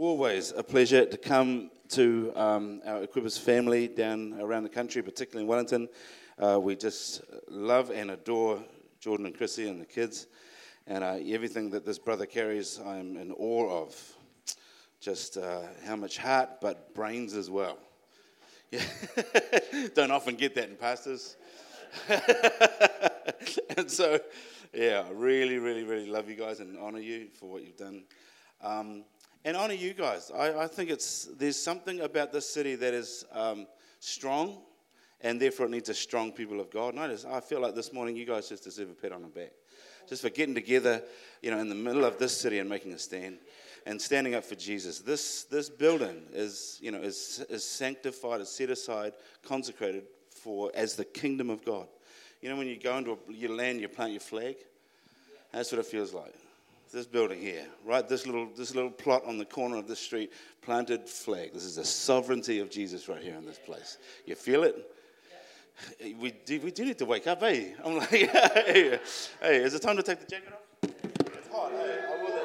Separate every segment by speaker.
Speaker 1: Always a pleasure to come to um, our Equippers family down around the country, particularly in Wellington. Uh, we just love and adore Jordan and Chrissy and the kids. And uh, everything that this brother carries, I'm in awe of. Just uh, how much heart, but brains as well. Yeah. Don't often get that in pastors. and so, yeah, I really, really, really love you guys and honor you for what you've done. Um, and honor you guys. I, I, think it's there's something about this city that is um, strong, and therefore it needs a strong people of God. Just, I feel like this morning you guys just deserve a pat on the back, just for getting together, you know, in the middle of this city and making a stand, and standing up for Jesus. This this building is you know is is sanctified, is set aside, consecrated for as the kingdom of God. You know, when you go into a, your land, you plant your flag. That's what it feels like this building here, right? This little, this little plot on the corner of the street, planted flag. This is the sovereignty of Jesus right here in this place. You feel it? We do, we do need to wake up, eh? I'm like, hey, hey, is it time to take the jacket off? It's hot? I will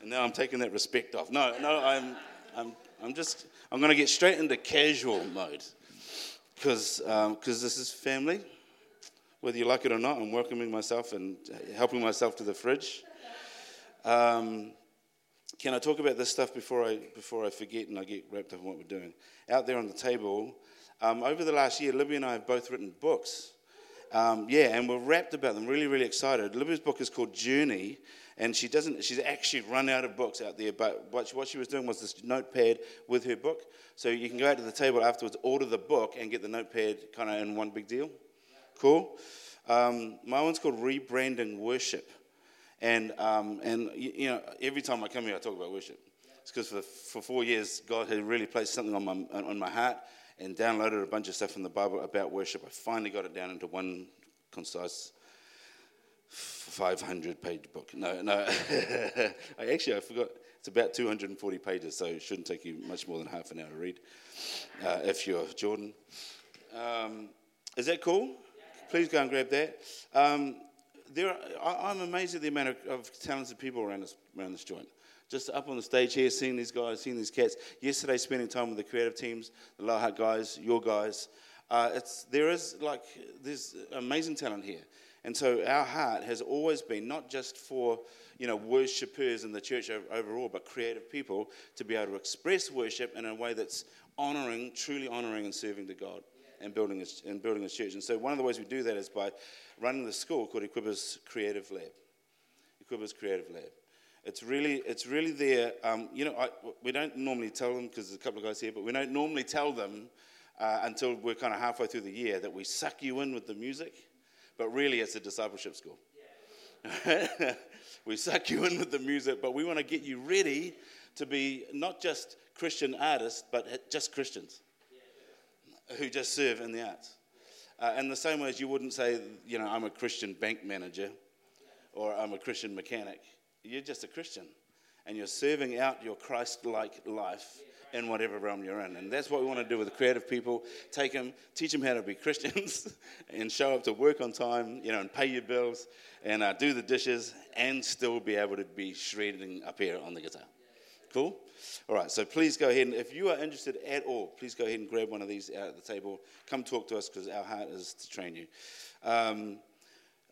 Speaker 1: And now I'm taking that respect off. No, no, I'm, I'm, I'm just, I'm going to get straight into casual mode because um, cause this is family whether you like it or not, I'm welcoming myself and helping myself to the fridge. Um, can I talk about this stuff before I, before I forget and I get wrapped up in what we're doing? Out there on the table, um, over the last year, Libby and I have both written books. Um, yeah, and we're wrapped about them, really, really excited. Libby's book is called Journey, and she doesn't, she's actually run out of books out there, but what she, what she was doing was this notepad with her book. So you can go out to the table afterwards, order the book, and get the notepad kind of in one big deal. Cool? Um, my one's called Rebranding Worship. And, um, and you know, every time I come here, I talk about worship. It's because for, for four years, God had really placed something on my, on my heart and downloaded a bunch of stuff from the Bible about worship. I finally got it down into one concise 500 page book. No, no. I actually, I forgot. It's about 240 pages, so it shouldn't take you much more than half an hour to read uh, if you're Jordan. Um, is that cool? Please go and grab that. Um, there are, I, am amazed at the amount of, of, talented people around this, around this joint. Just up on the stage here, seeing these guys, seeing these cats. Yesterday, spending time with the creative teams, the Low guys, your guys. Uh, it's, there is like, there's amazing talent here. And so our heart has always been not just for, you know, worshippers in the church overall, but creative people to be able to express worship in a way that's honoring, truly honoring and serving to God and building a, and building a church. And so one of the ways we do that is by running the school called Equippers Creative Lab. Equippers Creative Lab. It's really, it's really there. Um, you know, I, we don't normally tell them because there's a couple of guys here, but we don't normally tell them uh, until we're kind of halfway through the year that we suck you in with the music. But really, it's a discipleship school. Yeah. we suck you in with the music, but we want to get you ready to be not just Christian artists, but just Christians who just serve in the arts. Uh, in the same way as you wouldn't say, you know, I'm a Christian bank manager or I'm a Christian mechanic. You're just a Christian and you're serving out your Christ like life in whatever realm you're in. And that's what we want to do with creative people. Take them, teach them how to be Christians and show up to work on time, you know, and pay your bills and uh, do the dishes and still be able to be shredding up here on the guitar. Cool? All right, so please go ahead and if you are interested at all, please go ahead and grab one of these out at the table. Come talk to us because our heart is to train you. Um,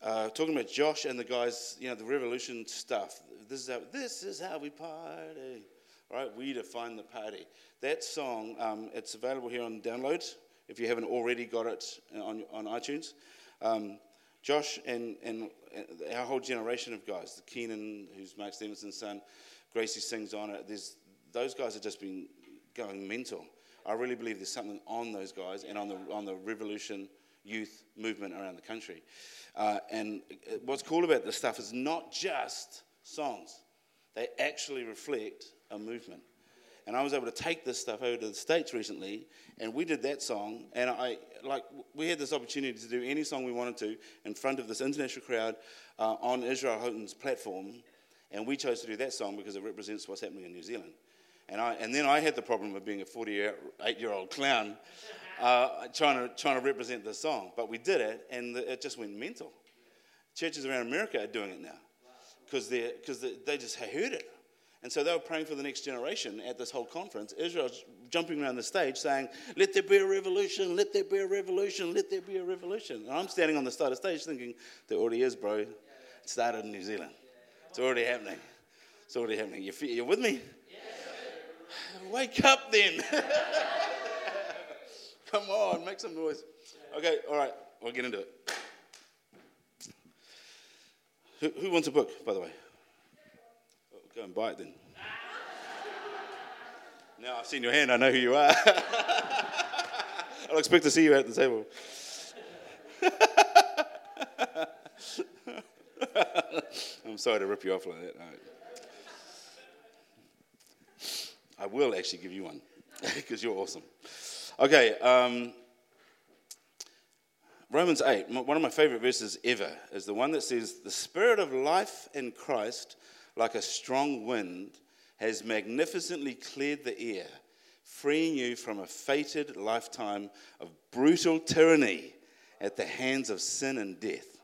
Speaker 1: uh, talking about Josh and the guys, you know, the revolution stuff. This is how, this is how we party. Right, we define the party. That song, um, it's available here on download if you haven't already got it on, on iTunes. Um, Josh and, and our whole generation of guys, the Keenan, who's Mark Stevenson's son, Gracie sings on it. There's, those guys have just been going mental. I really believe there's something on those guys and on the, on the revolution youth movement around the country. Uh, and what's cool about this stuff is not just songs, they actually reflect a movement. And I was able to take this stuff over to the States recently, and we did that song. And I, like, we had this opportunity to do any song we wanted to in front of this international crowd uh, on Israel Houghton's platform and we chose to do that song because it represents what's happening in New Zealand. And, I, and then I had the problem of being a 48 year old clown uh, trying, to, trying to represent the song. But we did it, and it just went mental. Churches around America are doing it now because they they just heard it. And so they were praying for the next generation at this whole conference. Israel's jumping around the stage saying, Let there be a revolution, let there be a revolution, let there be a revolution. And I'm standing on the start of the stage thinking, There already is, bro. It started in New Zealand. It's already happening. It's already happening. You, you with me? Wake up then. Come on, make some noise. Okay, all right, we'll get into it. Who, who wants a book, by the way? Oh, go and buy it then. now I've seen your hand, I know who you are. I'll expect to see you at the table. I'm sorry to rip you off like that. I will actually give you one because you're awesome. Okay, um, Romans 8, one of my favorite verses ever, is the one that says, The spirit of life in Christ, like a strong wind, has magnificently cleared the air, freeing you from a fated lifetime of brutal tyranny at the hands of sin and death.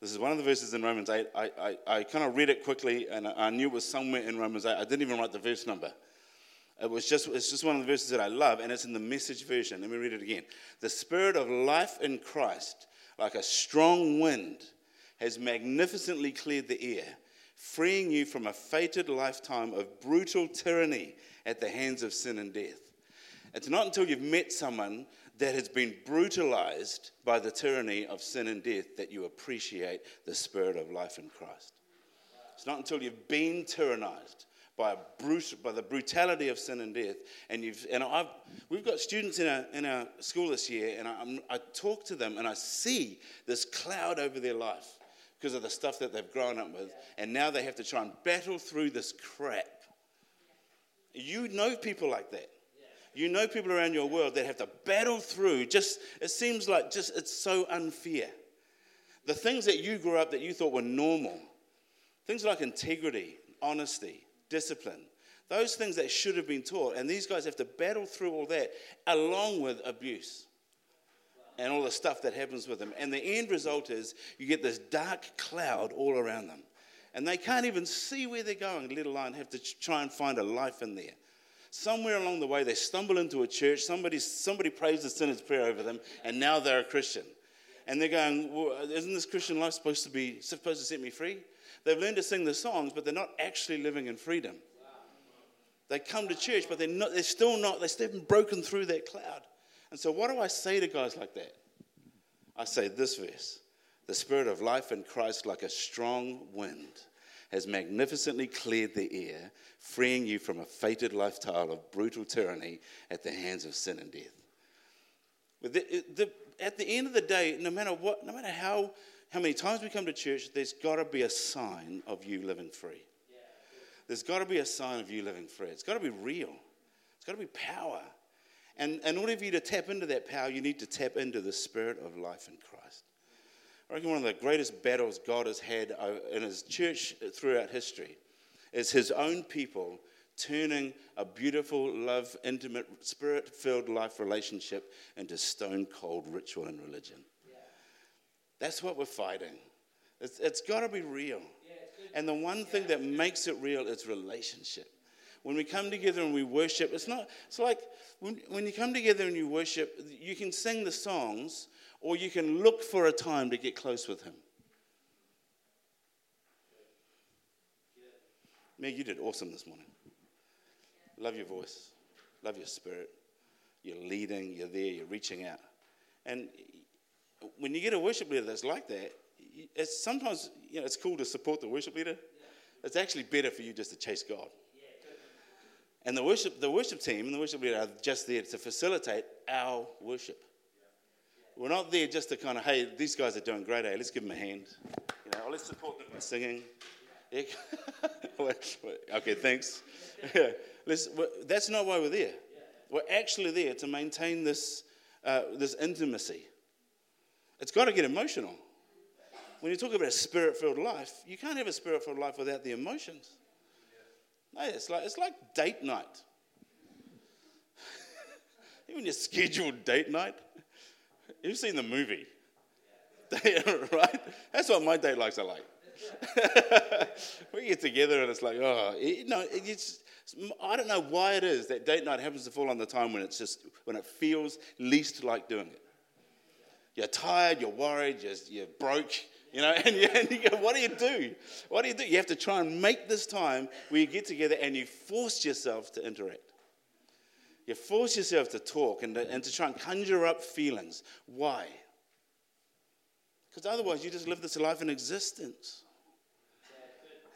Speaker 1: This is one of the verses in Romans 8. I, I, I kind of read it quickly and I knew it was somewhere in Romans 8. I didn't even write the verse number. It was just, it's just one of the verses that I love, and it's in the message version. Let me read it again. The spirit of life in Christ, like a strong wind, has magnificently cleared the air, freeing you from a fated lifetime of brutal tyranny at the hands of sin and death. It's not until you've met someone that has been brutalized by the tyranny of sin and death that you appreciate the spirit of life in Christ. It's not until you've been tyrannized by, brut- by the brutality of sin and death. And, you've, and I've, we've got students in our, in our school this year, and I, I talk to them and I see this cloud over their life because of the stuff that they've grown up with. And now they have to try and battle through this crap. You know people like that. You know people around your world that have to battle through just, it seems like just, it's so unfair. The things that you grew up that you thought were normal, things like integrity, honesty, discipline. Those things that should have been taught. And these guys have to battle through all that along with abuse and all the stuff that happens with them. And the end result is you get this dark cloud all around them. And they can't even see where they're going, let alone have to try and find a life in there. Somewhere along the way, they stumble into a church, somebody, somebody prays the sinner's prayer over them, and now they're a Christian. And they're going, well, Isn't this Christian life supposed to be supposed to set me free? They've learned to sing the songs, but they're not actually living in freedom. They come to church, but they're, not, they're still not, they're still broken through that cloud. And so, what do I say to guys like that? I say this verse The spirit of life in Christ, like a strong wind, has magnificently cleared the air, freeing you from a fated lifestyle of brutal tyranny at the hands of sin and death. The, the, at the end of the day, no matter what, no matter how how many times we come to church, there's got to be a sign of you living free. There's got to be a sign of you living free. It's got to be real. It's got to be power. And in order for you to tap into that power, you need to tap into the spirit of life in Christ. I reckon one of the greatest battles God has had uh, in his church throughout history is his own people turning a beautiful, love, intimate, spirit filled life relationship into stone cold ritual and religion. That's what we're fighting. it's, it's got to be real. And the one thing that makes it real is relationship. When we come together and we worship, it's not, it's like when, when you come together and you worship, you can sing the songs or you can look for a time to get close with Him. Meg, you did awesome this morning. Love your voice, love your spirit. You're leading, you're there, you're reaching out. And when you get a worship leader that's like that, it's sometimes you know it's cool to support the worship leader. It's actually better for you just to chase God. And the worship, the worship team and the worship leader are just there to facilitate our worship. We're not there just to kind of, hey, these guys are doing great, hey, let's give them a hand. You know, let's support them by singing. Yeah. okay, thanks. Let's, that's not why we're there. We're actually there to maintain this, uh, this intimacy. It's got to get emotional. When you talk about a spirit filled life, you can't have a spirit filled life without the emotions. No, it's like, it's like date night. Even your scheduled date night. You've seen the movie. right? That's what my date likes are like. we get together and it's like, oh, you know, it's, I don't know why it is that date night happens to fall on the time when it's just, when it feels least like doing it. You're tired, you're worried, you're, you're broke, you know, and you, and you go, what do you do? What do you do? You have to try and make this time where you get together and you force yourself to interact. You force yourself to talk and to, and to try and conjure up feelings. Why? Because otherwise, you just live this life in existence.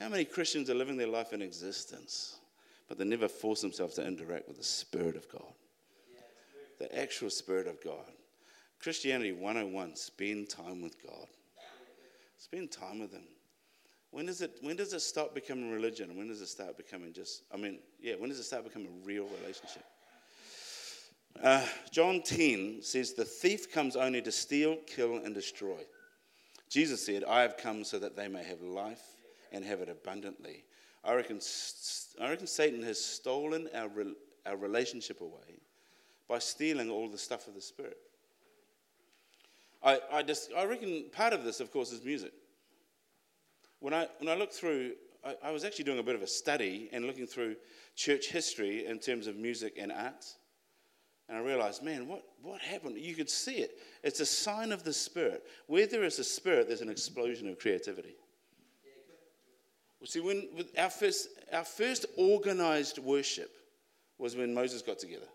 Speaker 1: How many Christians are living their life in existence, but they never force themselves to interact with the Spirit of God? The actual Spirit of God. Christianity 101 spend time with God. Spend time with Him. When does it when does it stop becoming religion? When does it start becoming just I mean, yeah, when does it start becoming a real relationship? Uh, John 10 says, The thief comes only to steal, kill, and destroy. Jesus said, I have come so that they may have life and have it abundantly. I reckon, I reckon Satan has stolen our, our relationship away by stealing all the stuff of the Spirit. I, I, just, I reckon part of this, of course, is music. When I, when I look through, I, I was actually doing a bit of a study and looking through church history in terms of music and arts. And I realized, man, what, what happened? You could see it. It's a sign of the Spirit. Where there is a Spirit, there's an explosion of creativity. Well, see, when our first, our first organized worship was when Moses got together.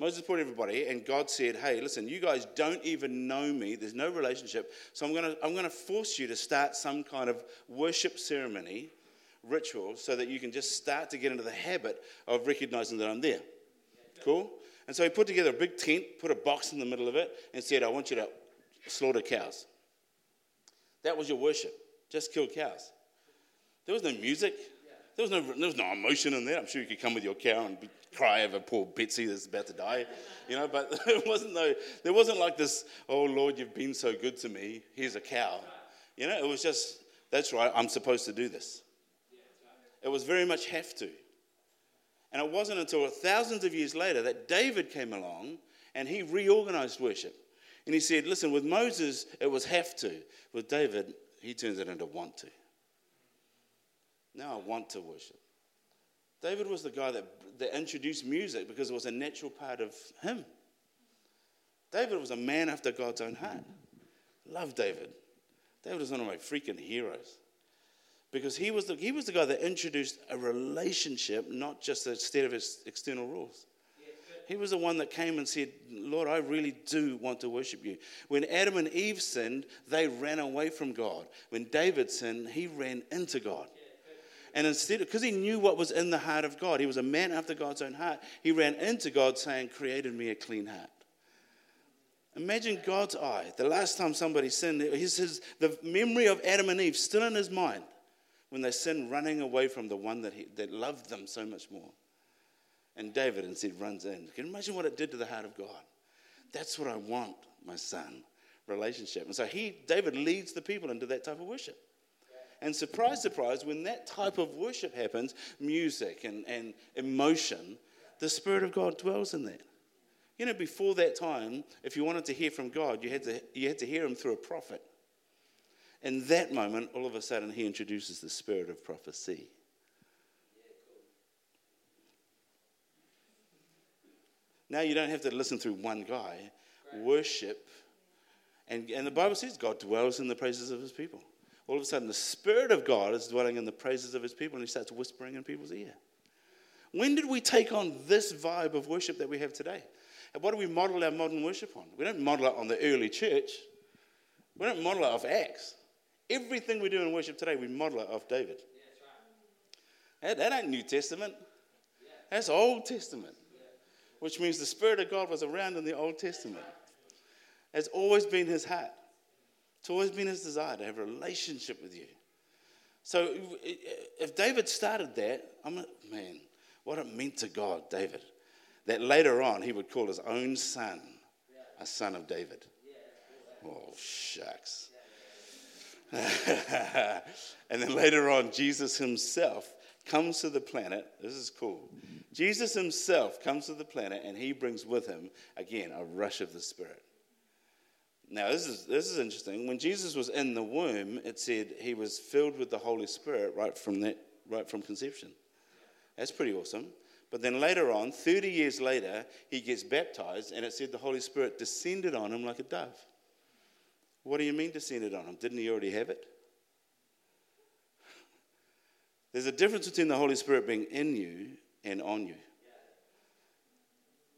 Speaker 1: Moses put everybody, and God said, Hey, listen, you guys don't even know me. There's no relationship. So I'm going to I'm going to force you to start some kind of worship ceremony, ritual, so that you can just start to get into the habit of recognizing that I'm there. Cool? And so he put together a big tent, put a box in the middle of it, and said, I want you to slaughter cows. That was your worship. Just kill cows. There was no music. There was no, there was no emotion in there. I'm sure you could come with your cow and be, cry over poor Betsy that's about to die, you know. But it wasn't no, there wasn't like this. Oh Lord, you've been so good to me. Here's a cow, you know. It was just that's right. I'm supposed to do this. It was very much have to. And it wasn't until thousands of years later that David came along and he reorganized worship. And he said, listen, with Moses, it was have to. With David, he turns it into want to. Now I want to worship. David was the guy that, that introduced music because it was a natural part of him. David was a man after God's own heart. Love David. David is one of my freaking heroes because he was the, he was the guy that introduced a relationship, not just a set of external rules. He was the one that came and said, Lord, I really do want to worship you. When Adam and Eve sinned, they ran away from God. When David sinned, he ran into God. And instead, because he knew what was in the heart of God, he was a man after God's own heart, he ran into God saying, Created me a clean heart. Imagine God's eye. The last time somebody sinned, his, his, the memory of Adam and Eve still in his mind when they sinned, running away from the one that, he, that loved them so much more. And David instead runs in. Can you imagine what it did to the heart of God? That's what I want, my son. Relationship. And so he, David leads the people into that type of worship. And surprise, surprise, when that type of worship happens, music and, and emotion, the Spirit of God dwells in that. You know, before that time, if you wanted to hear from God, you had to, you had to hear him through a prophet. In that moment, all of a sudden, he introduces the spirit of prophecy. Now you don't have to listen through one guy. Worship. And, and the Bible says God dwells in the praises of his people. All of a sudden, the Spirit of God is dwelling in the praises of his people, and he starts whispering in people's ear. When did we take on this vibe of worship that we have today? And what do we model our modern worship on? We don't model it on the early church. We don't model it off Acts. Everything we do in worship today, we model it off David. Yeah, right. that, that, ain't New Testament. Yeah. That's Old Testament, yeah. which means the Spirit of God was around in the Old Testament. It's always been his heart. It's always been his desire to have a relationship with you. So if David started that, I'm a, man, what it meant to God, David, that later on he would call his own son a son of David. Oh, shucks. and then later on, Jesus himself comes to the planet. This is cool. Jesus himself comes to the planet and he brings with him, again, a rush of the Spirit. Now, this is, this is interesting. When Jesus was in the womb, it said he was filled with the Holy Spirit right from, that, right from conception. That's pretty awesome. But then later on, 30 years later, he gets baptized, and it said the Holy Spirit descended on him like a dove. What do you mean descended on him? Didn't he already have it? There's a difference between the Holy Spirit being in you and on you.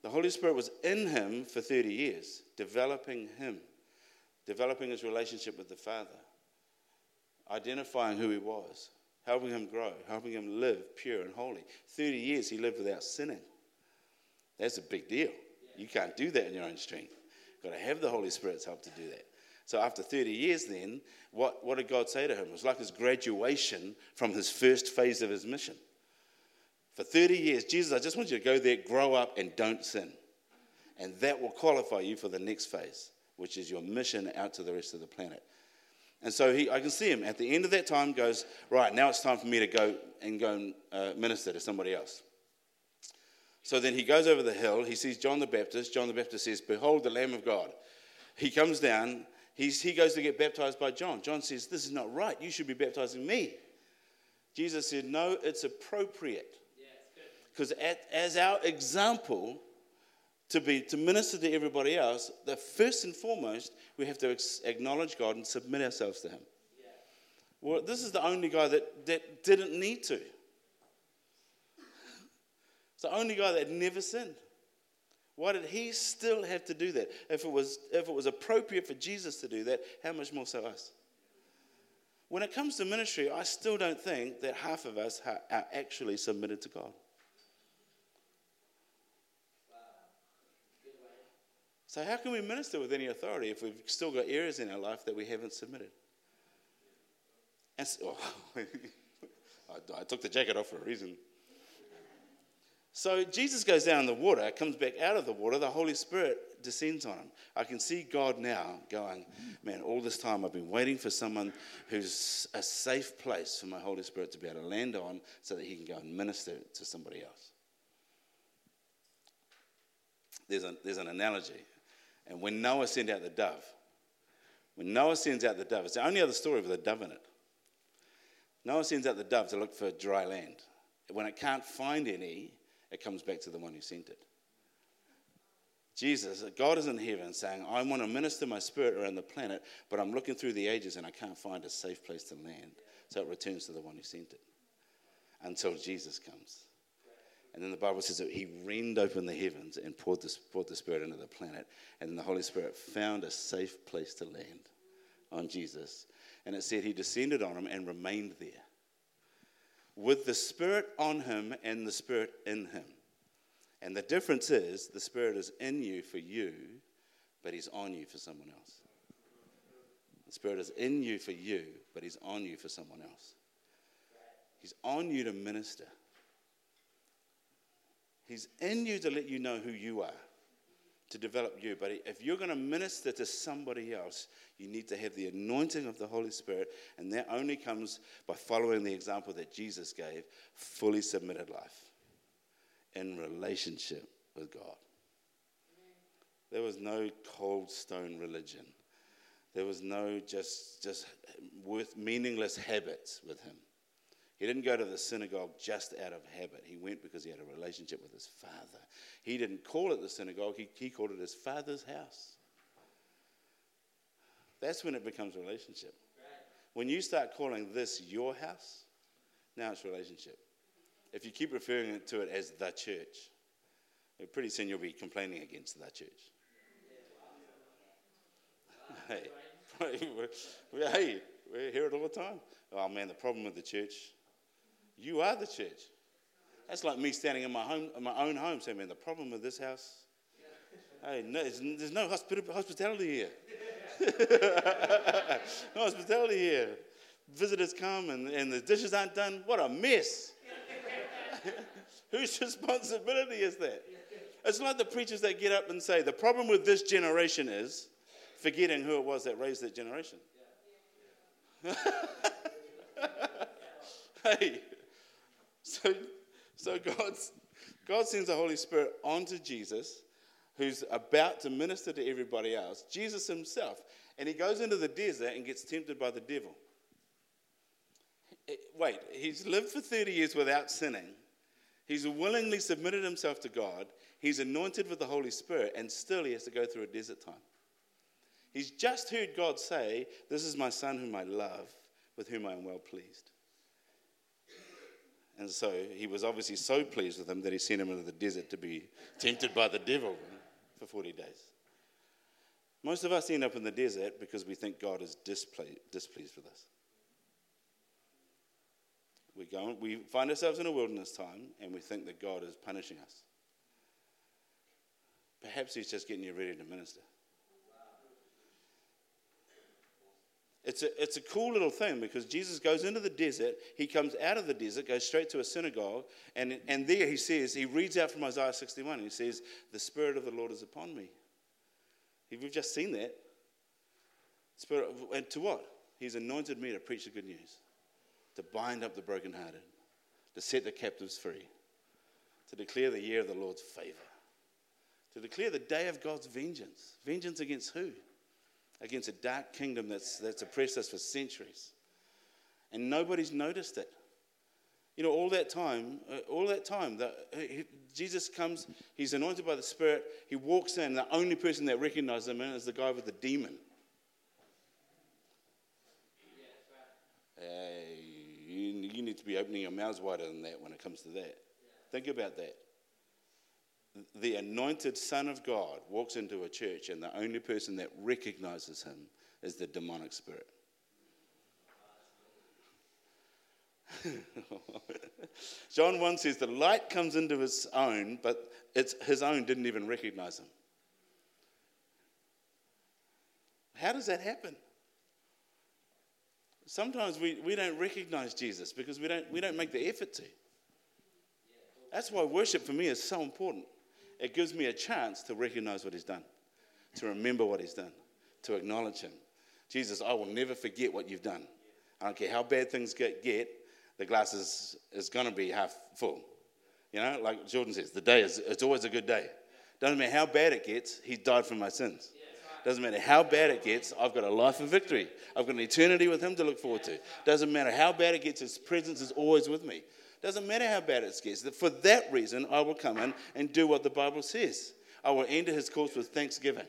Speaker 1: The Holy Spirit was in him for 30 years, developing him, developing his relationship with the Father, identifying who he was, helping him grow, helping him live pure and holy. 30 years he lived without sinning. That's a big deal. You can't do that in your own strength. You've got to have the Holy Spirit's help to do that. So after 30 years, then, what, what did God say to him? It was like his graduation from his first phase of his mission. For 30 years, Jesus, I just want you to go there, grow up, and don't sin. And that will qualify you for the next phase, which is your mission out to the rest of the planet. And so he, I can see him at the end of that time goes, right, now it's time for me to go and go and uh, minister to somebody else. So then he goes over the hill. He sees John the Baptist. John the Baptist says, Behold the Lamb of God. He comes down. He's, he goes to get baptized by John. John says, This is not right. You should be baptizing me. Jesus said, No, it's appropriate. Because as our example to be to minister to everybody else, that first and foremost, we have to acknowledge God and submit ourselves to Him. Yeah. Well, this is the only guy that, that didn't need to. It's the only guy that never sinned. Why did he still have to do that? If it was, if it was appropriate for Jesus to do that, how much more so us? When it comes to ministry, I still don't think that half of us are actually submitted to God. So, how can we minister with any authority if we've still got areas in our life that we haven't submitted? And so, oh, I, I took the jacket off for a reason. So Jesus goes down in the water, comes back out of the water, the Holy Spirit descends on him. I can see God now going, Man, all this time I've been waiting for someone who's a safe place for my Holy Spirit to be able to land on so that he can go and minister to somebody else. There's, a, there's an analogy. And when Noah sent out the dove, when Noah sends out the dove, it's the only other story with a dove in it. Noah sends out the dove to look for dry land. When it can't find any, it comes back to the one who sent it. Jesus, God is in heaven saying, I want to minister my spirit around the planet, but I'm looking through the ages and I can't find a safe place to land. So it returns to the one who sent it until Jesus comes. And then the Bible says that he rend open the heavens and poured the, poured the Spirit into the planet. And then the Holy Spirit found a safe place to land on Jesus. And it said he descended on him and remained there with the Spirit on him and the Spirit in him. And the difference is the Spirit is in you for you, but he's on you for someone else. The Spirit is in you for you, but he's on you for someone else. He's on you to minister. He's in you to let you know who you are, to develop you. But if you're going to minister to somebody else, you need to have the anointing of the Holy Spirit, and that only comes by following the example that Jesus gave fully submitted life in relationship with God. There was no cold stone religion. There was no just, just worth meaningless habits with him. He didn't go to the synagogue just out of habit. He went because he had a relationship with his father. He didn't call it the synagogue, he, he called it his father's house. That's when it becomes a relationship. When you start calling this your house, now it's relationship. If you keep referring to it as the church, pretty soon you'll be complaining against the church. Hey, hey, we hear it all the time. Oh man, the problem with the church you are the church. That's like me standing in my, home, in my own home saying, man, the problem with this house, hey, no, there's no hospitality here. no hospitality here. Visitors come and, and the dishes aren't done. What a mess. Whose responsibility is that? It's like the preachers that get up and say, the problem with this generation is forgetting who it was that raised that generation. hey, so, so God's, God sends the Holy Spirit onto Jesus, who's about to minister to everybody else, Jesus himself. And he goes into the desert and gets tempted by the devil. Wait, he's lived for 30 years without sinning. He's willingly submitted himself to God. He's anointed with the Holy Spirit, and still he has to go through a desert time. He's just heard God say, This is my son whom I love, with whom I am well pleased. And so he was obviously so pleased with him that he sent him into the desert to be tempted by the devil for 40 days. Most of us end up in the desert because we think God is displeased, displeased with us. We, go, we find ourselves in a wilderness time and we think that God is punishing us. Perhaps He's just getting you ready to minister. It's a, it's a cool little thing because Jesus goes into the desert. He comes out of the desert, goes straight to a synagogue, and, and there he says, he reads out from Isaiah 61, and he says, The Spirit of the Lord is upon me. If We've just seen that. Spirit, and to what? He's anointed me to preach the good news, to bind up the brokenhearted, to set the captives free, to declare the year of the Lord's favor, to declare the day of God's vengeance. Vengeance against who? Against a dark kingdom that's, that's oppressed us for centuries. And nobody's noticed it. You know, all that time, uh, all that time, the, he, Jesus comes, he's anointed by the Spirit, he walks in, the only person that recognizes him is the guy with the demon. Hey, you, you need to be opening your mouths wider than that when it comes to that. Think about that the anointed Son of God walks into a church, and the only person that recognizes him is the demonic spirit. John 1 says the light comes into his own, but it's his own didn't even recognize him. How does that happen? Sometimes we, we don't recognize Jesus because we don't, we don't make the effort to. That's why worship for me is so important it gives me a chance to recognize what he's done, to remember what he's done, to acknowledge him. Jesus, I will never forget what you've done. I don't care how bad things get, get the glass is, is going to be half full. You know, like Jordan says, the day is it's always a good day. Doesn't matter how bad it gets, he died for my sins. Doesn't matter how bad it gets, I've got a life of victory. I've got an eternity with him to look forward to. Doesn't matter how bad it gets, his presence is always with me. Doesn't matter how bad it gets. For that reason, I will come in and do what the Bible says. I will enter his courts with thanksgiving.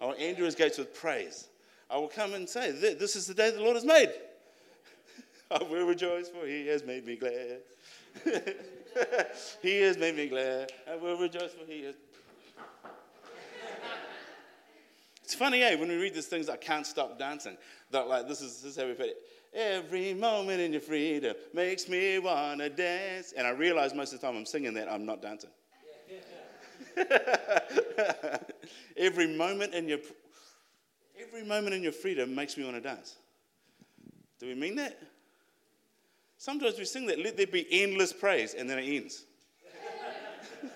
Speaker 1: I will enter his gates with praise. I will come and say, This is the day the Lord has made. I will rejoice, for he has made me glad. he has made me glad. I will rejoice, for he has. It's funny, eh? When we read these things, I can't stop dancing. That like this is this is how we put it. Every moment in your freedom makes me want to dance. And I realize most of the time I'm singing that, I'm not dancing. every moment in your every moment in your freedom makes me want to dance. Do we mean that? Sometimes we sing that, let there be endless praise, and then it ends.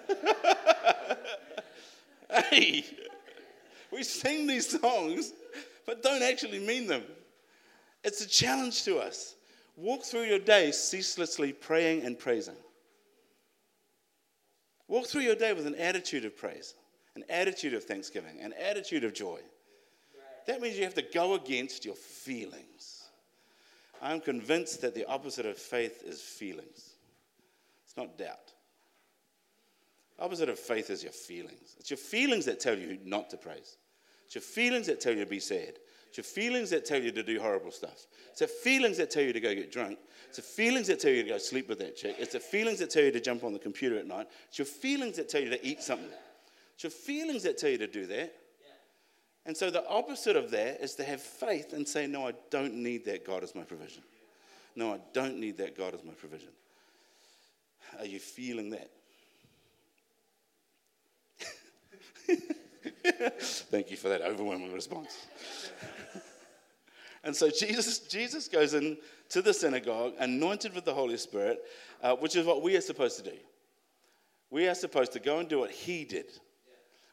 Speaker 1: hey, we sing these songs, but don't actually mean them. It's a challenge to us. Walk through your day ceaselessly praying and praising. Walk through your day with an attitude of praise, an attitude of thanksgiving, an attitude of joy. That means you have to go against your feelings. I'm convinced that the opposite of faith is feelings. It's not doubt. Opposite of faith is your feelings. It's your feelings that tell you not to praise. It's your feelings that tell you to be sad. It's your feelings that tell you to do horrible stuff. It's the feelings that tell you to go get drunk. It's the feelings that tell you to go sleep with that chick. It's the feelings that tell you to jump on the computer at night. It's your feelings that tell you to eat something. It's your feelings that tell you to do that. And so the opposite of that is to have faith and say, No, I don't need that. God is my provision. No, I don't need that. God is my provision. Are you feeling that? Thank you for that overwhelming response. and so Jesus, Jesus goes in to the synagogue, anointed with the Holy Spirit, uh, which is what we are supposed to do. We are supposed to go and do what he did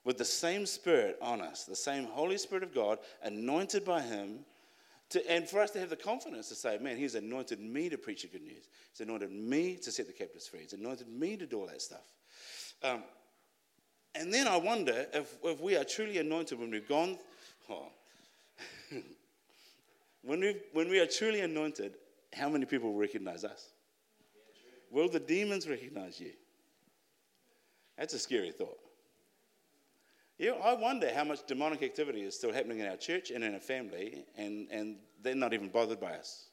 Speaker 1: with the same Spirit on us, the same Holy Spirit of God, anointed by him. To, and for us to have the confidence to say, man, he's anointed me to preach the good news. He's anointed me to set the captives free. He's anointed me to do all that stuff. Um, And then I wonder if, if we are truly anointed when we've gone, oh, when, we when we are truly anointed, how many people recognize us? Will the demons recognize you? That's a scary thought. Know, I wonder how much demonic activity is still happening in our church and in our family, and, and they're not even bothered by us.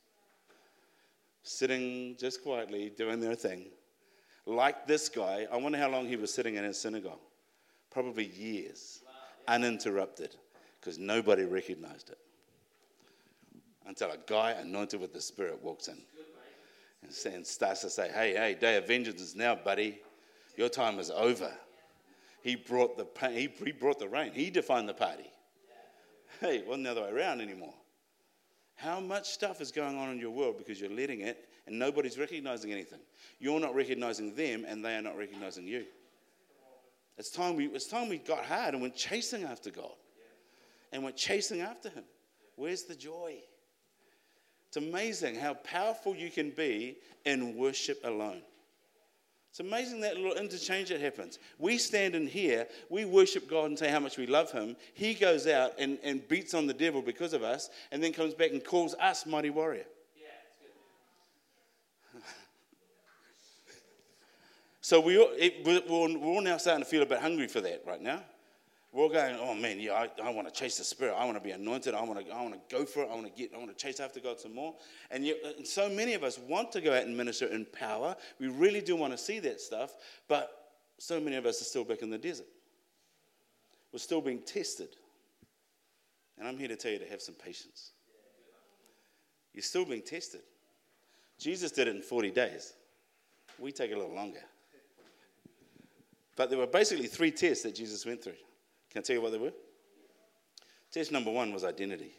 Speaker 1: Sitting just quietly, doing their thing. Like this guy, I wonder how long he was sitting in his synagogue. Probably years, uninterrupted, because nobody recognized it. Until a guy anointed with the Spirit walks in and starts to say, Hey, hey, day of vengeance is now, buddy. Your time is over. He brought the, he, he brought the rain. He defined the party. Hey, wasn't the other way around anymore. How much stuff is going on in your world because you're letting it and nobody's recognizing anything? You're not recognizing them and they are not recognizing you. It's time we, it's time we got hard and went chasing after God and went chasing after Him. Where's the joy? It's amazing how powerful you can be in worship alone. It's amazing that little interchange that happens. We stand in here, we worship God and say how much we love Him. He goes out and, and beats on the devil because of us, and then comes back and calls us mighty warrior. So we, it, we're, we're all now starting to feel a bit hungry for that right now. We're all going, oh man, yeah, I, I want to chase the Spirit. I want to be anointed. I want to, I want to go for it. I want to get, I want to chase after God some more. And, you, and so many of us want to go out and minister in power. We really do want to see that stuff, but so many of us are still back in the desert. We're still being tested. And I'm here to tell you to have some patience. You're still being tested. Jesus did it in 40 days. We take a little longer. But there were basically three tests that Jesus went through. Can I tell you what they were? Test number one was identity.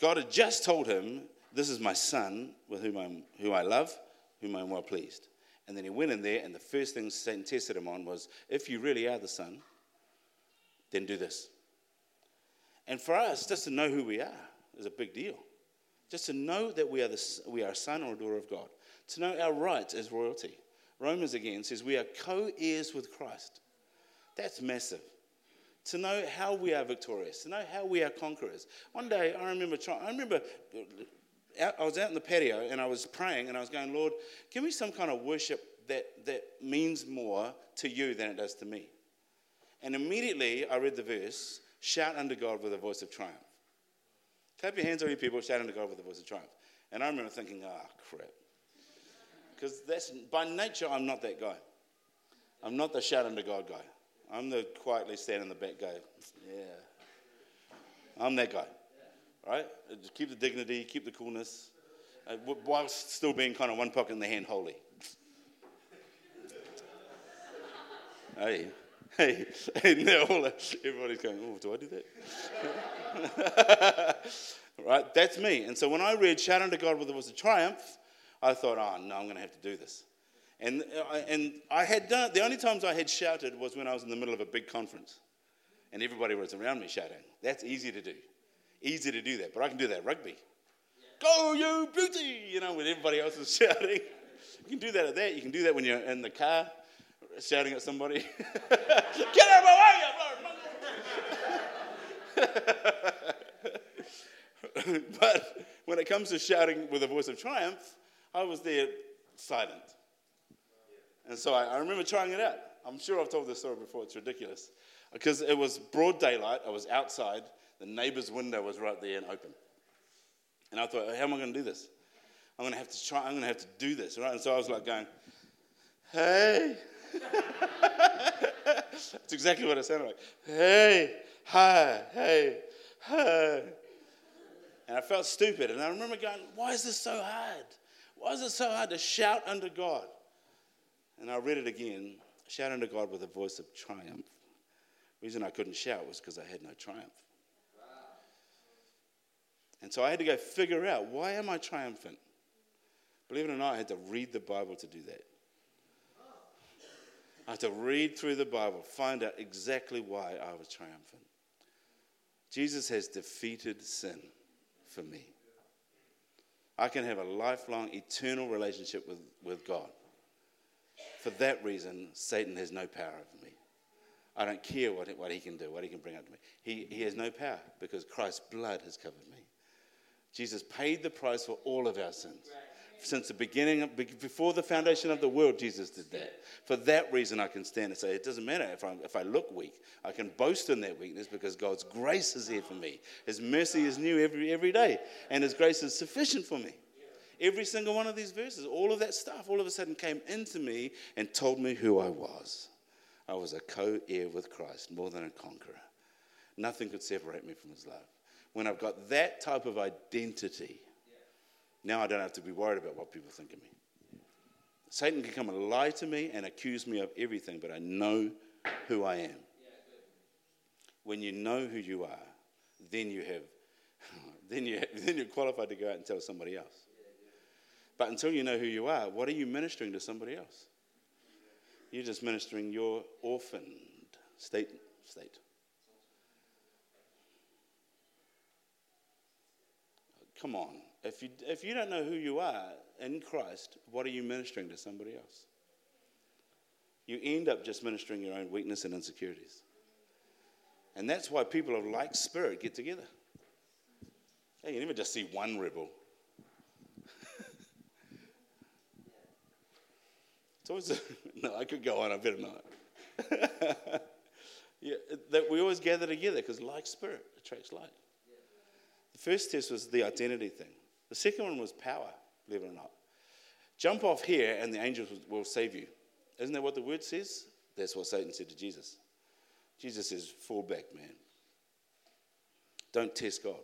Speaker 1: God had just told him, This is my son with whom I'm, who I love, whom I'm well pleased. And then he went in there, and the first thing Satan tested him on was, If you really are the son, then do this. And for us, just to know who we are is a big deal. Just to know that we are, the, we are a son or a daughter of God. To know our rights as royalty. Romans again says we are co heirs with Christ. That's massive. To know how we are victorious, to know how we are conquerors. One day, I remember trying, I remember I was out in the patio and I was praying and I was going, Lord, give me some kind of worship that, that means more to you than it does to me. And immediately I read the verse, shout unto God with a voice of triumph. Clap your hands, all you people, shout unto God with a voice of triumph. And I remember thinking, ah, oh, crap. Because that's by nature, I'm not that guy. I'm not the shout unto God guy. I'm the quietly stand in the back guy. Yeah. I'm that guy. Right? Just keep the dignity, keep the coolness, uh, whilst still being kind of one pocket in the hand holy. hey, hey, hey, now everybody's going, oh, do I do that? right? That's me. And so when I read Shout unto God with the voice of triumph, I thought, oh, no, I'm going to have to do this. And, uh, and I had done the only times I had shouted was when I was in the middle of a big conference and everybody was around me shouting. That's easy to do. Easy to do that. But I can do that rugby. Yeah. Go, you beauty! You know, when everybody else is shouting. You can do that at that. You can do that when you're in the car shouting at somebody. Get out of my way! You blood! but when it comes to shouting with a voice of triumph, I was there silent. And so I, I remember trying it out. I'm sure I've told this story before, it's ridiculous. Because it was broad daylight, I was outside, the neighbor's window was right there and open. And I thought, how am I going to do this? I'm going to have to try, I'm going to have to do this, right? And so I was like going, hey. That's exactly what it sounded like. Hey, hi, hey, hi. And I felt stupid. And I remember going, why is this so hard? Why is it so hard to shout unto God? And I read it again, shouting to God with a voice of triumph. The reason I couldn't shout was because I had no triumph. And so I had to go figure out why am I triumphant? Believe it or not, I had to read the Bible to do that. I had to read through the Bible, find out exactly why I was triumphant. Jesus has defeated sin for me. I can have a lifelong, eternal relationship with, with God For that reason, Satan has no power over me. I don't care what, what he can do, what he can bring up to me. He, he has no power because Christ's blood has covered me. Jesus paid the price for all of our sins. Since the beginning, before the foundation of the world, Jesus did that. For that reason, I can stand and say, it doesn't matter if, i if I look weak. I can boast in that weakness because God's grace is here for me. His mercy is new every, every day, and His grace is sufficient for me. Every single one of these verses, all of that stuff, all of a sudden came into me and told me who I was. I was a co heir with Christ, more than a conqueror. Nothing could separate me from His love. When I've got that type of identity, now I don't have to be worried about what people think of me. Satan can come and lie to me and accuse me of everything, but I know who I am. When you know who you are, then you have, then you then you're qualified to go out and tell somebody else. But until you know who you are, what are you ministering to somebody else? You're just ministering your orphaned state. state. Come on. If you, if you don't know who you are in Christ, what are you ministering to somebody else? You end up just ministering your own weakness and insecurities. And that's why people of like spirit get together. Hey, you never just see one rebel. it's always, a, no, I could go on, I better not. yeah, that we always gather together because like spirit attracts like. The first test was the identity thing. The second one was power, believe it or not. Jump off here and the angels will save you. Isn't that what the word says? That's what Satan said to Jesus. Jesus says, fall back, man. Don't test God.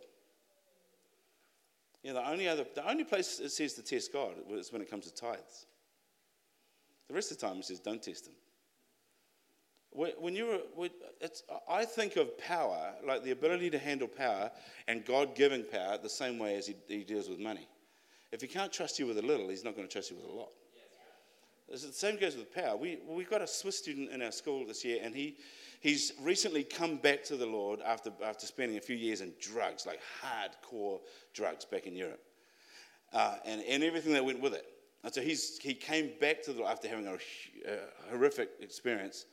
Speaker 1: Yeah, the only other, the only place it says to test God is when it comes to tithes. The rest of the time it says, don't test him. When you're, I think of power, like the ability to handle power and God giving power, the same way as he, he, deals with money. If he can't trust you with a little, he's not going to trust you with a lot. The same goes with power. We, we've got a Swiss student in our school this year, and he, he's recently come back to the Lord after, after spending a few years in drugs, like hardcore drugs back in Europe, uh, and, and everything that went with it. And so he's, he came back to the Lord after having a, a horrific experience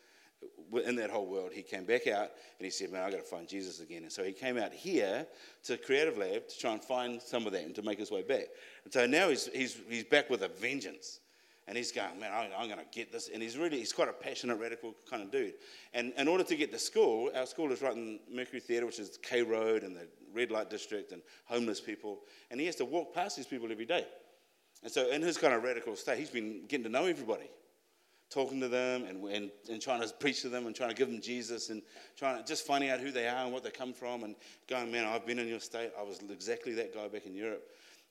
Speaker 1: in that whole world, he came back out and he said, Man, I've got to find Jesus again. And so he came out here to Creative Lab to try and find some of that and to make his way back. And so now he's, he's, he's back with a vengeance. And he's going, Man, I'm, I'm going to get this. And he's really, he's quite a passionate, radical kind of dude. And in order to get to school, our school is right in Mercury Theatre, which is K Road and the red light district and homeless people. And he has to walk past these people every day. And so in his kind of radical state, he's been getting to know everybody talking to them and, and, and trying to preach to them and trying to give them Jesus and trying to just finding out who they are and what they come from and going, man, I've been in your state. I was exactly that guy back in Europe.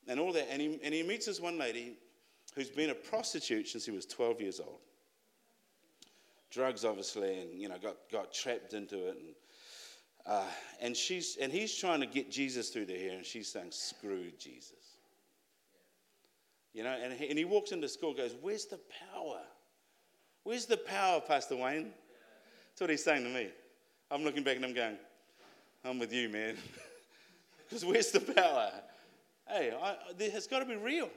Speaker 1: And all that. And he, and he meets this one lady who's been a prostitute since he was 12 years old. Drugs, obviously, and, you know, got, got trapped into it. And, uh, and, she's, and he's trying to get Jesus through to her, and she's saying, screw Jesus. You know, and he, and he walks into school goes, where's the power? Where's the power, Pastor Wayne? That's what he's saying to me. I'm looking back and I'm going, I'm with you, man. Because where's the power? Hey, I, it's got to be real.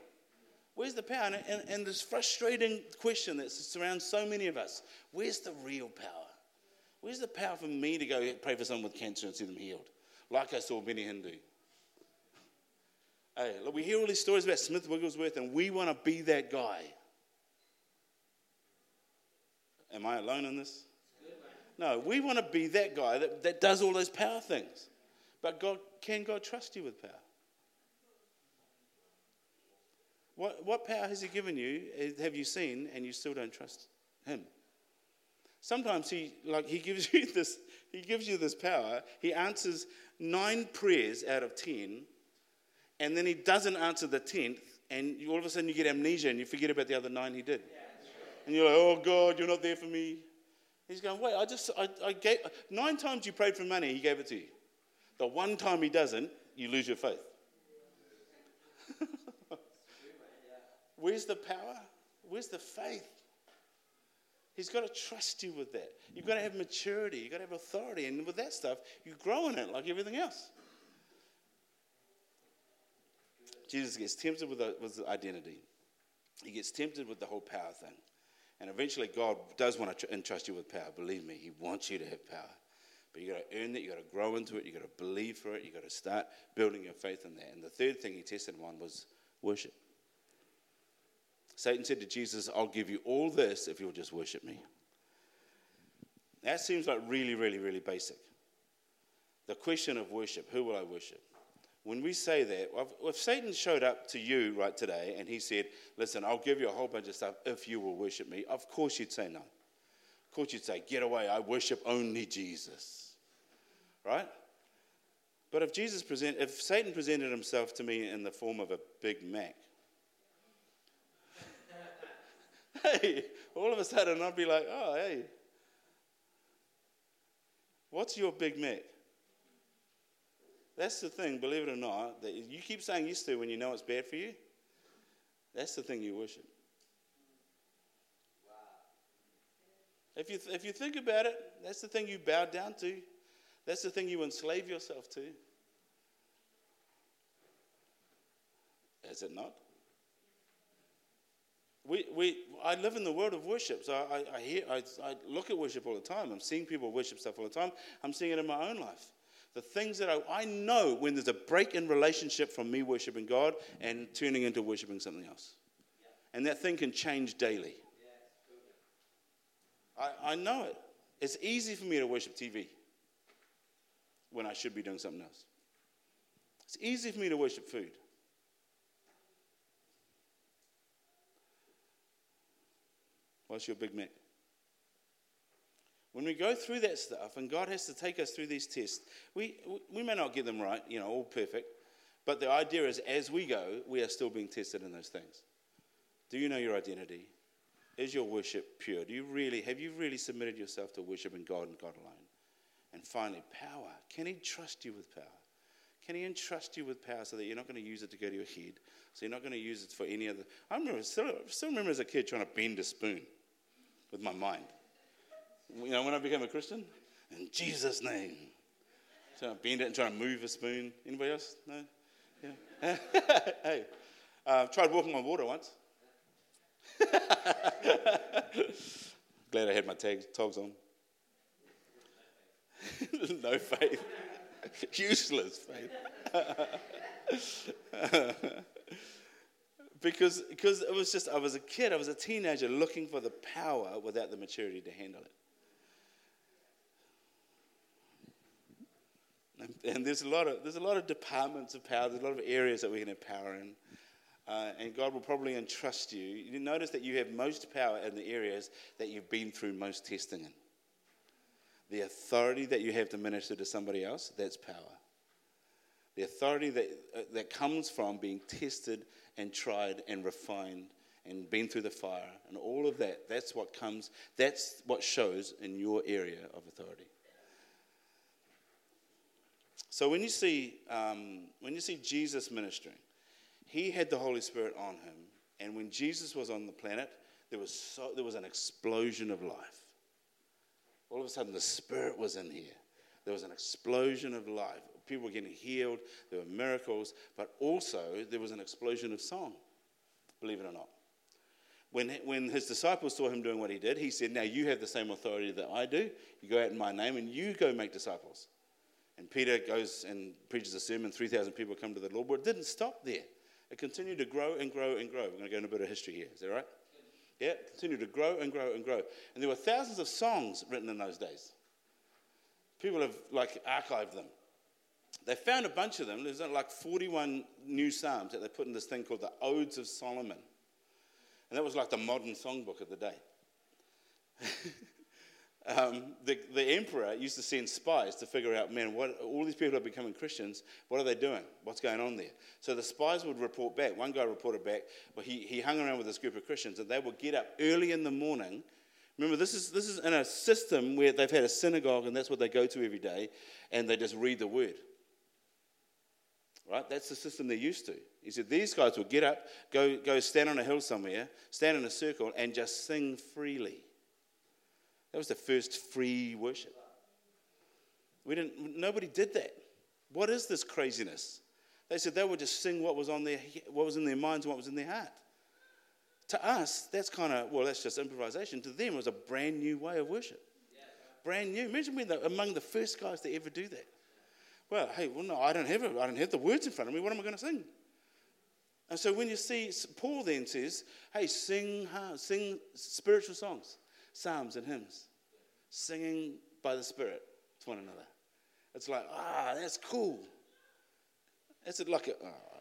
Speaker 1: Where's the power? And, and, and, this frustrating question that surrounds so many of us where's the real power? Where's the power for me to go pray for someone with cancer and see them healed? Like I saw Benny Hinn do. Hey, look, we hear all these stories about Smith Wigglesworth, and we want to be that guy. Am I alone in this? No, we want to be that guy that, that does all those power things. But God, can God trust you with power? What, what power has He given you? Eh, have you seen, and you still don't trust Him? Sometimes He like He gives you this. He gives you this power. He answers nine prayers out of ten, and then He doesn't answer the tenth, and all of a sudden you get amnesia and you forget about the other nine He did. Yeah and you're like, oh God, you're not there for me. He's going, wait, I just, I, I gave, nine times you prayed for money, he gave it to you. The one time he doesn't, you lose your faith. Where's the power? Where's the faith? He's got to trust you with that. You've got to have maturity. You've got to have authority. And with that stuff, you grow in it like everything else. Jesus gets tempted with, a, with identity. He gets tempted with the whole power thing. And eventually, God does want to entrust you with power. Believe me, He wants you to have power. But you've got to earn it, you've got to grow into it, you've got to believe for it, you've got to start building your faith in that. And the third thing He tested one was worship. Satan said to Jesus, I'll give you all this if you'll just worship me. That seems like really, really, really basic. The question of worship who will I worship? When we say that, if Satan showed up to you right today and he said, Listen, I'll give you a whole bunch of stuff if you will worship me, of course you'd say no. Of course you'd say, Get away, I worship only Jesus. Right? But if Jesus present, if Satan presented himself to me in the form of a Big Mac, hey, all of a sudden I'd be like, oh, hey, what's your Big Mac? That's the thing, believe it or not, that you keep saying yes to when you know it's bad for you. That's the thing you worship. If you, if you think about it, that's the thing you bow down to. That's the thing you enslave yourself to. Is it not? we, we, I live in the world of worship, so I, I, hear, I, I look at worship all the time. I'm seeing people worship stuff all the time. I'm seeing it in my own life. The things that I, I know when there's a break in relationship from me worshiping God and turning into worshiping something else. And that thing can change daily. I, I know it. It's easy for me to worship TV when I should be doing something else. It's easy for me to worship food. What's your Big Mac? When we go through that stuff, and God has to take us through these tests, we, we may not get them right, you know, all perfect, but the idea is as we go, we are still being tested in those things. Do you know your identity? Is your worship pure? Do you really, have you really submitted yourself to worshiping God and God alone? And finally, power. Can He trust you with power? Can He entrust you with power so that you're not going to use it to go to your head? So you're not going to use it for any other. I remember, still, still remember as a kid trying to bend a spoon with my mind. You know, when I became a Christian, in Jesus' name. So I bend it and try to move a spoon. Anybody else? No? Yeah. hey, uh, tried walking on water once. Glad I had my tags, togs on. no faith. Useless faith because, because it was just, I was a kid, I was a teenager looking for the power without the maturity to handle it. And, and there's, a lot of, there's a lot of departments of power, there's a lot of areas that we can have power in. Uh, and God will probably entrust you. You notice that you have most power in the areas that you've been through most testing in. The authority that you have to minister to somebody else, that's power. The authority that, uh, that comes from being tested and tried and refined and been through the fire and all of that. That's what comes, that's what shows in your area of authority. So when you see, um, when you see Jesus ministering, he had the Holy Spirit on him. And when Jesus was on the planet, there was, so, there was an explosion of life. All of a sudden, the Spirit was in here. There was an explosion of life people were getting healed, there were miracles, but also there was an explosion of song, believe it or not. When, when his disciples saw him doing what he did, he said, Now you have the same authority that I do. You go out in my name and you go make disciples. And Peter goes and preaches a sermon, 3,000 people come to the Lord. But it didn't stop there. It continued to grow and grow and grow. We're going to go into a bit of history here. Is that right? Yeah, it continued to grow and grow and grow. And there were thousands of songs written in those days. People have like archived them. They found a bunch of them. There's uh, like 41 new psalms that they put in this thing called the Odes of Solomon. And that was like the modern songbook of the day. um, the, the emperor used to send spies to figure out, man, what, all these people are becoming Christians, what are they doing? What's going on there? So the spies would report back. One guy reported back, well, he, he hung around with this group of Christians, and they would get up early in the morning. Remember, this is, this is in a system where they've had a synagogue, and that's what they go to every day, and they just read the word. Right? That's the system they're used to. He said these guys will get up, go, go stand on a hill somewhere, stand in a circle, and just sing freely. That was the first free worship. We didn't, nobody did that. What is this craziness? They said they would just sing what was, on their, what was in their minds and what was in their heart. To us, that's kind of, well, that's just improvisation. To them, it was a brand new way of worship. Brand new. Imagine being the, among the first guys to ever do that. Well, hey, well, no, I don't have. I don't have the words in front of me. What am I going to sing? And so when you see, Paul then says, hey, sing, sing spiritual songs, psalms and hymns, singing by the Spirit to one another. It's like, ah, that's cool. It's like a, ah.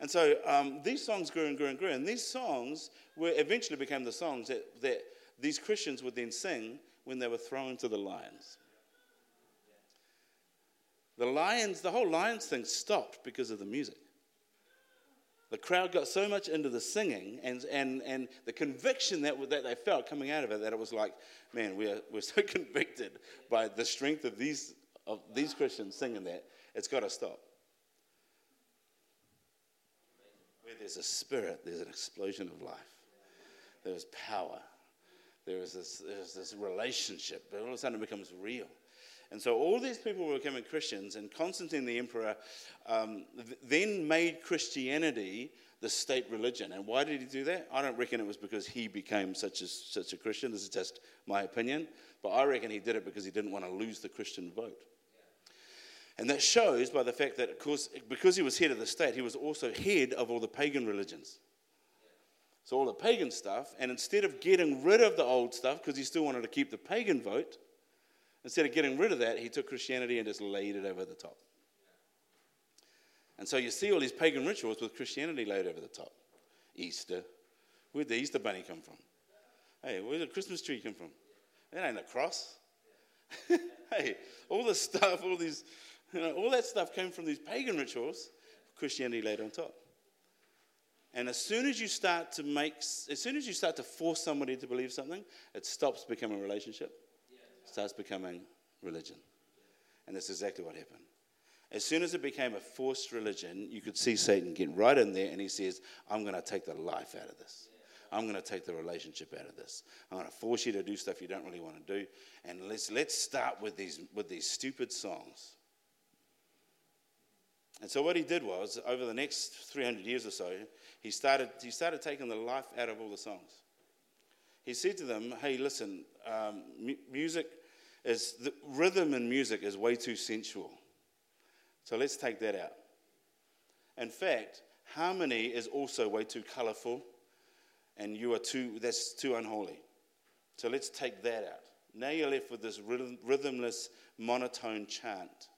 Speaker 1: And so um, these songs grew and grew and grew. And these songs were eventually became the songs that, that these Christians would then sing when they were thrown to the lions. The lions, the whole lions thing stopped because of the music. The crowd got so much into the singing and, and, and the conviction that, that they felt coming out of it that it was like, man, we're, we're so convicted by the strength of these, of these Christians singing that, it's got to stop. Where there's a spirit, there's an explosion of life. There's power. There is this, there's this relationship. But all of a sudden it becomes real. And so all these people were becoming Christians, and Constantine the emperor um, th- then made Christianity the state religion. And why did he do that? I don't reckon it was because he became such a, such a Christian. This is just my opinion. But I reckon he did it because he didn't want to lose the Christian vote. And that shows by the fact that, of course, because he was head of the state, he was also head of all the pagan religions. So, all the pagan stuff, and instead of getting rid of the old stuff, because he still wanted to keep the pagan vote, instead of getting rid of that, he took Christianity and just laid it over the top. And so you see all these pagan rituals with Christianity laid over the top. Easter. Where'd the Easter bunny come from? Hey, where'd the Christmas tree come from? That ain't a cross. hey, all this stuff, all these you know, all that stuff came from these pagan rituals, Christianity laid on top. And as soon as you start to make, as soon as you start to force somebody to believe something, it stops becoming a relationship, starts becoming religion. And that's exactly what happened. As soon as it became a forced religion, you could see Satan get right in there and he says, I'm going to take the life out of this. I'm going to take the relationship out of this. I'm going to force you to do stuff you don't really want to do. And let's, let's start with these, with these stupid songs and so what he did was, over the next 300 years or so, he started, he started taking the life out of all the songs. He said to them, hey, listen, um, music is, the rhythm in music is way too sensual. So let's take that out. In fact, harmony is also way too colorful, and you are too, that's too unholy. So let's take that out. Now you're left with this rhythm, rhythmless, monotone chant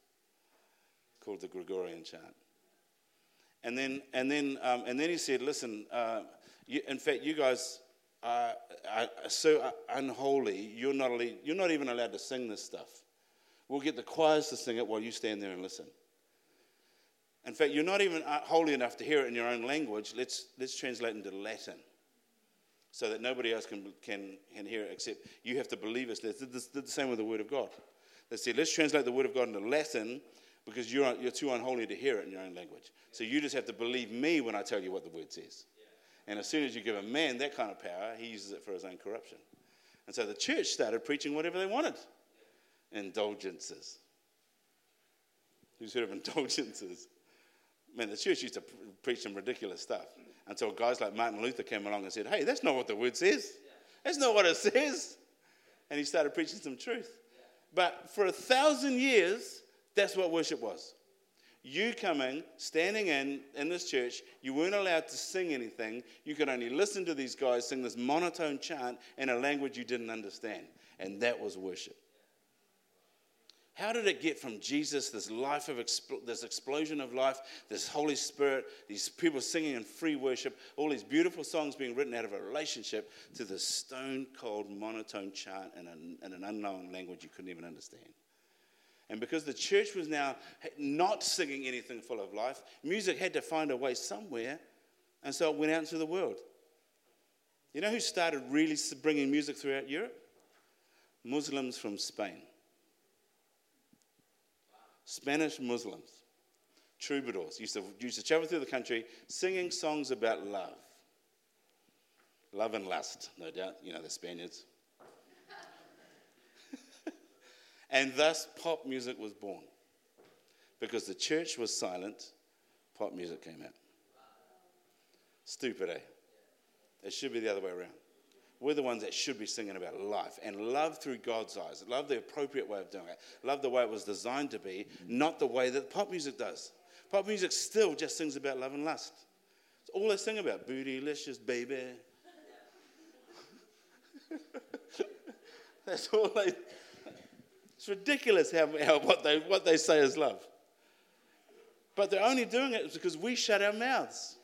Speaker 1: called the Gregorian chant. And then, and then, um, and then he said, listen, uh, you, in fact, you guys are, so unholy, you're not, you're not even allowed to sing this stuff. We'll get the choirs to sing it while you stand there and listen. In fact, you're not even uh, holy enough to hear it in your own language. Let's, let's translate into Latin so that nobody else can, can, can hear it except you have to believe us. They did, did the same with the Word of God. They said, let's translate the Word of God into Latin because you're, you're too unholy to hear it in your own language. So you just have to believe me when I tell you what the word says. And as soon as you give a man that kind of power, he uses it for his own corruption. And so the church started preaching whatever they wanted indulgences. Who's heard of indulgences? Man, the church used to preach some ridiculous stuff until guys like Martin Luther came along and said, hey, that's not what the word says. That's not what it says. And he started preaching some truth. But for a thousand years, that's what worship was. You coming, standing in in this church, you weren't allowed to sing anything. You could only listen to these guys sing this monotone chant in a language you didn't understand. And that was worship. How did it get from Jesus, this life of this explosion of life, this Holy Spirit, these people singing in free worship, all these beautiful songs being written out of a relationship, to this stone cold monotone chant in an, in an unknown language you couldn't even understand? And because the church was now not singing anything full of life, music had to find a way somewhere, and so it went out into the world. You know who started really bringing music throughout Europe? Muslims from Spain. Spanish Muslims, troubadours, used to, used to travel through the country singing songs about love. Love and lust, no doubt. You know, the Spaniards. And thus, pop music was born. Because the church was silent, pop music came out. Stupid, eh? It should be the other way around. We're the ones that should be singing about life and love through God's eyes. Love the appropriate way of doing it. Love the way it was designed to be, not the way that pop music does. Pop music still just sings about love and lust. It's all they sing about. Bootylicious, baby. That's all they. It's ridiculous how, how what, they, what they say is love. But they're only doing it because we shut our mouths.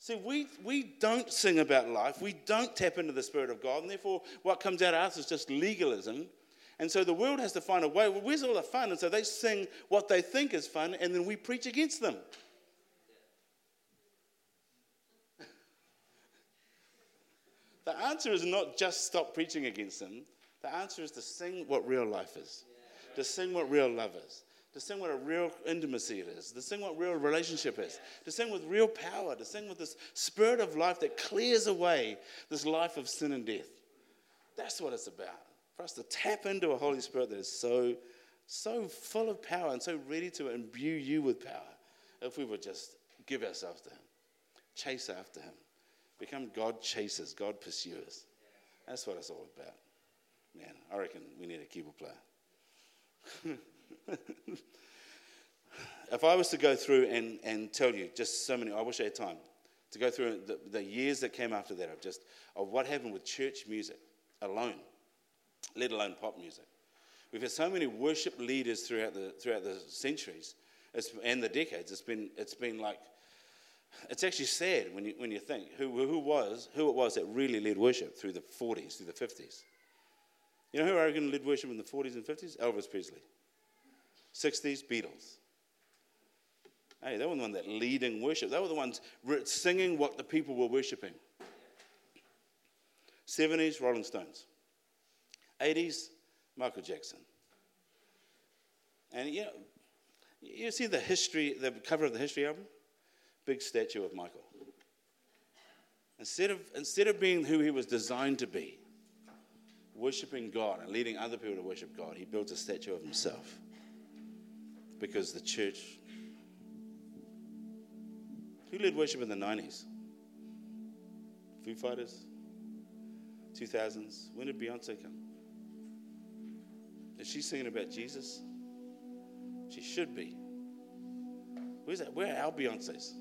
Speaker 1: See, we, we don't sing about life. We don't tap into the Spirit of God. And therefore, what comes out of us is just legalism. And so the world has to find a way. Well, where's all the fun? And so they sing what they think is fun, and then we preach against them. the answer is not just stop preaching against them. The answer is to sing what real life is, to sing what real love is, to sing what a real intimacy it is, to sing what real relationship is, to sing with real power, to sing with this spirit of life that clears away this life of sin and death. That's what it's about. For us to tap into a Holy Spirit that is so, so full of power and so ready to imbue you with power if we would just give ourselves to Him, chase after Him, become God chasers, God pursuers. That's what it's all about. I reckon we need a keyboard player. if I was to go through and, and tell you just so many, I wish I had time to go through the, the years that came after that of just of what happened with church music alone, let alone pop music. We've had so many worship leaders throughout the throughout the centuries and the decades. It's been it's been like it's actually sad when you when you think who who was who it was that really led worship through the 40s, through the 50s. You know who I reckon led worship in the 40s and 50s? Elvis Presley. 60s, Beatles. Hey, they were the ones that leading worship. They were the ones singing what the people were worshiping. 70s, Rolling Stones. 80s, Michael Jackson. And you know, you see the history, the cover of the history album? Big statue of Michael. Instead of, instead of being who he was designed to be, worshiping God and leading other people to worship God, he built a statue of himself. Because the church. Who led worship in the 90s? Foo Fighters? 2000s? When did Beyonce come? Is she singing about Jesus? She should be. Where's that? Where are our Beyonces?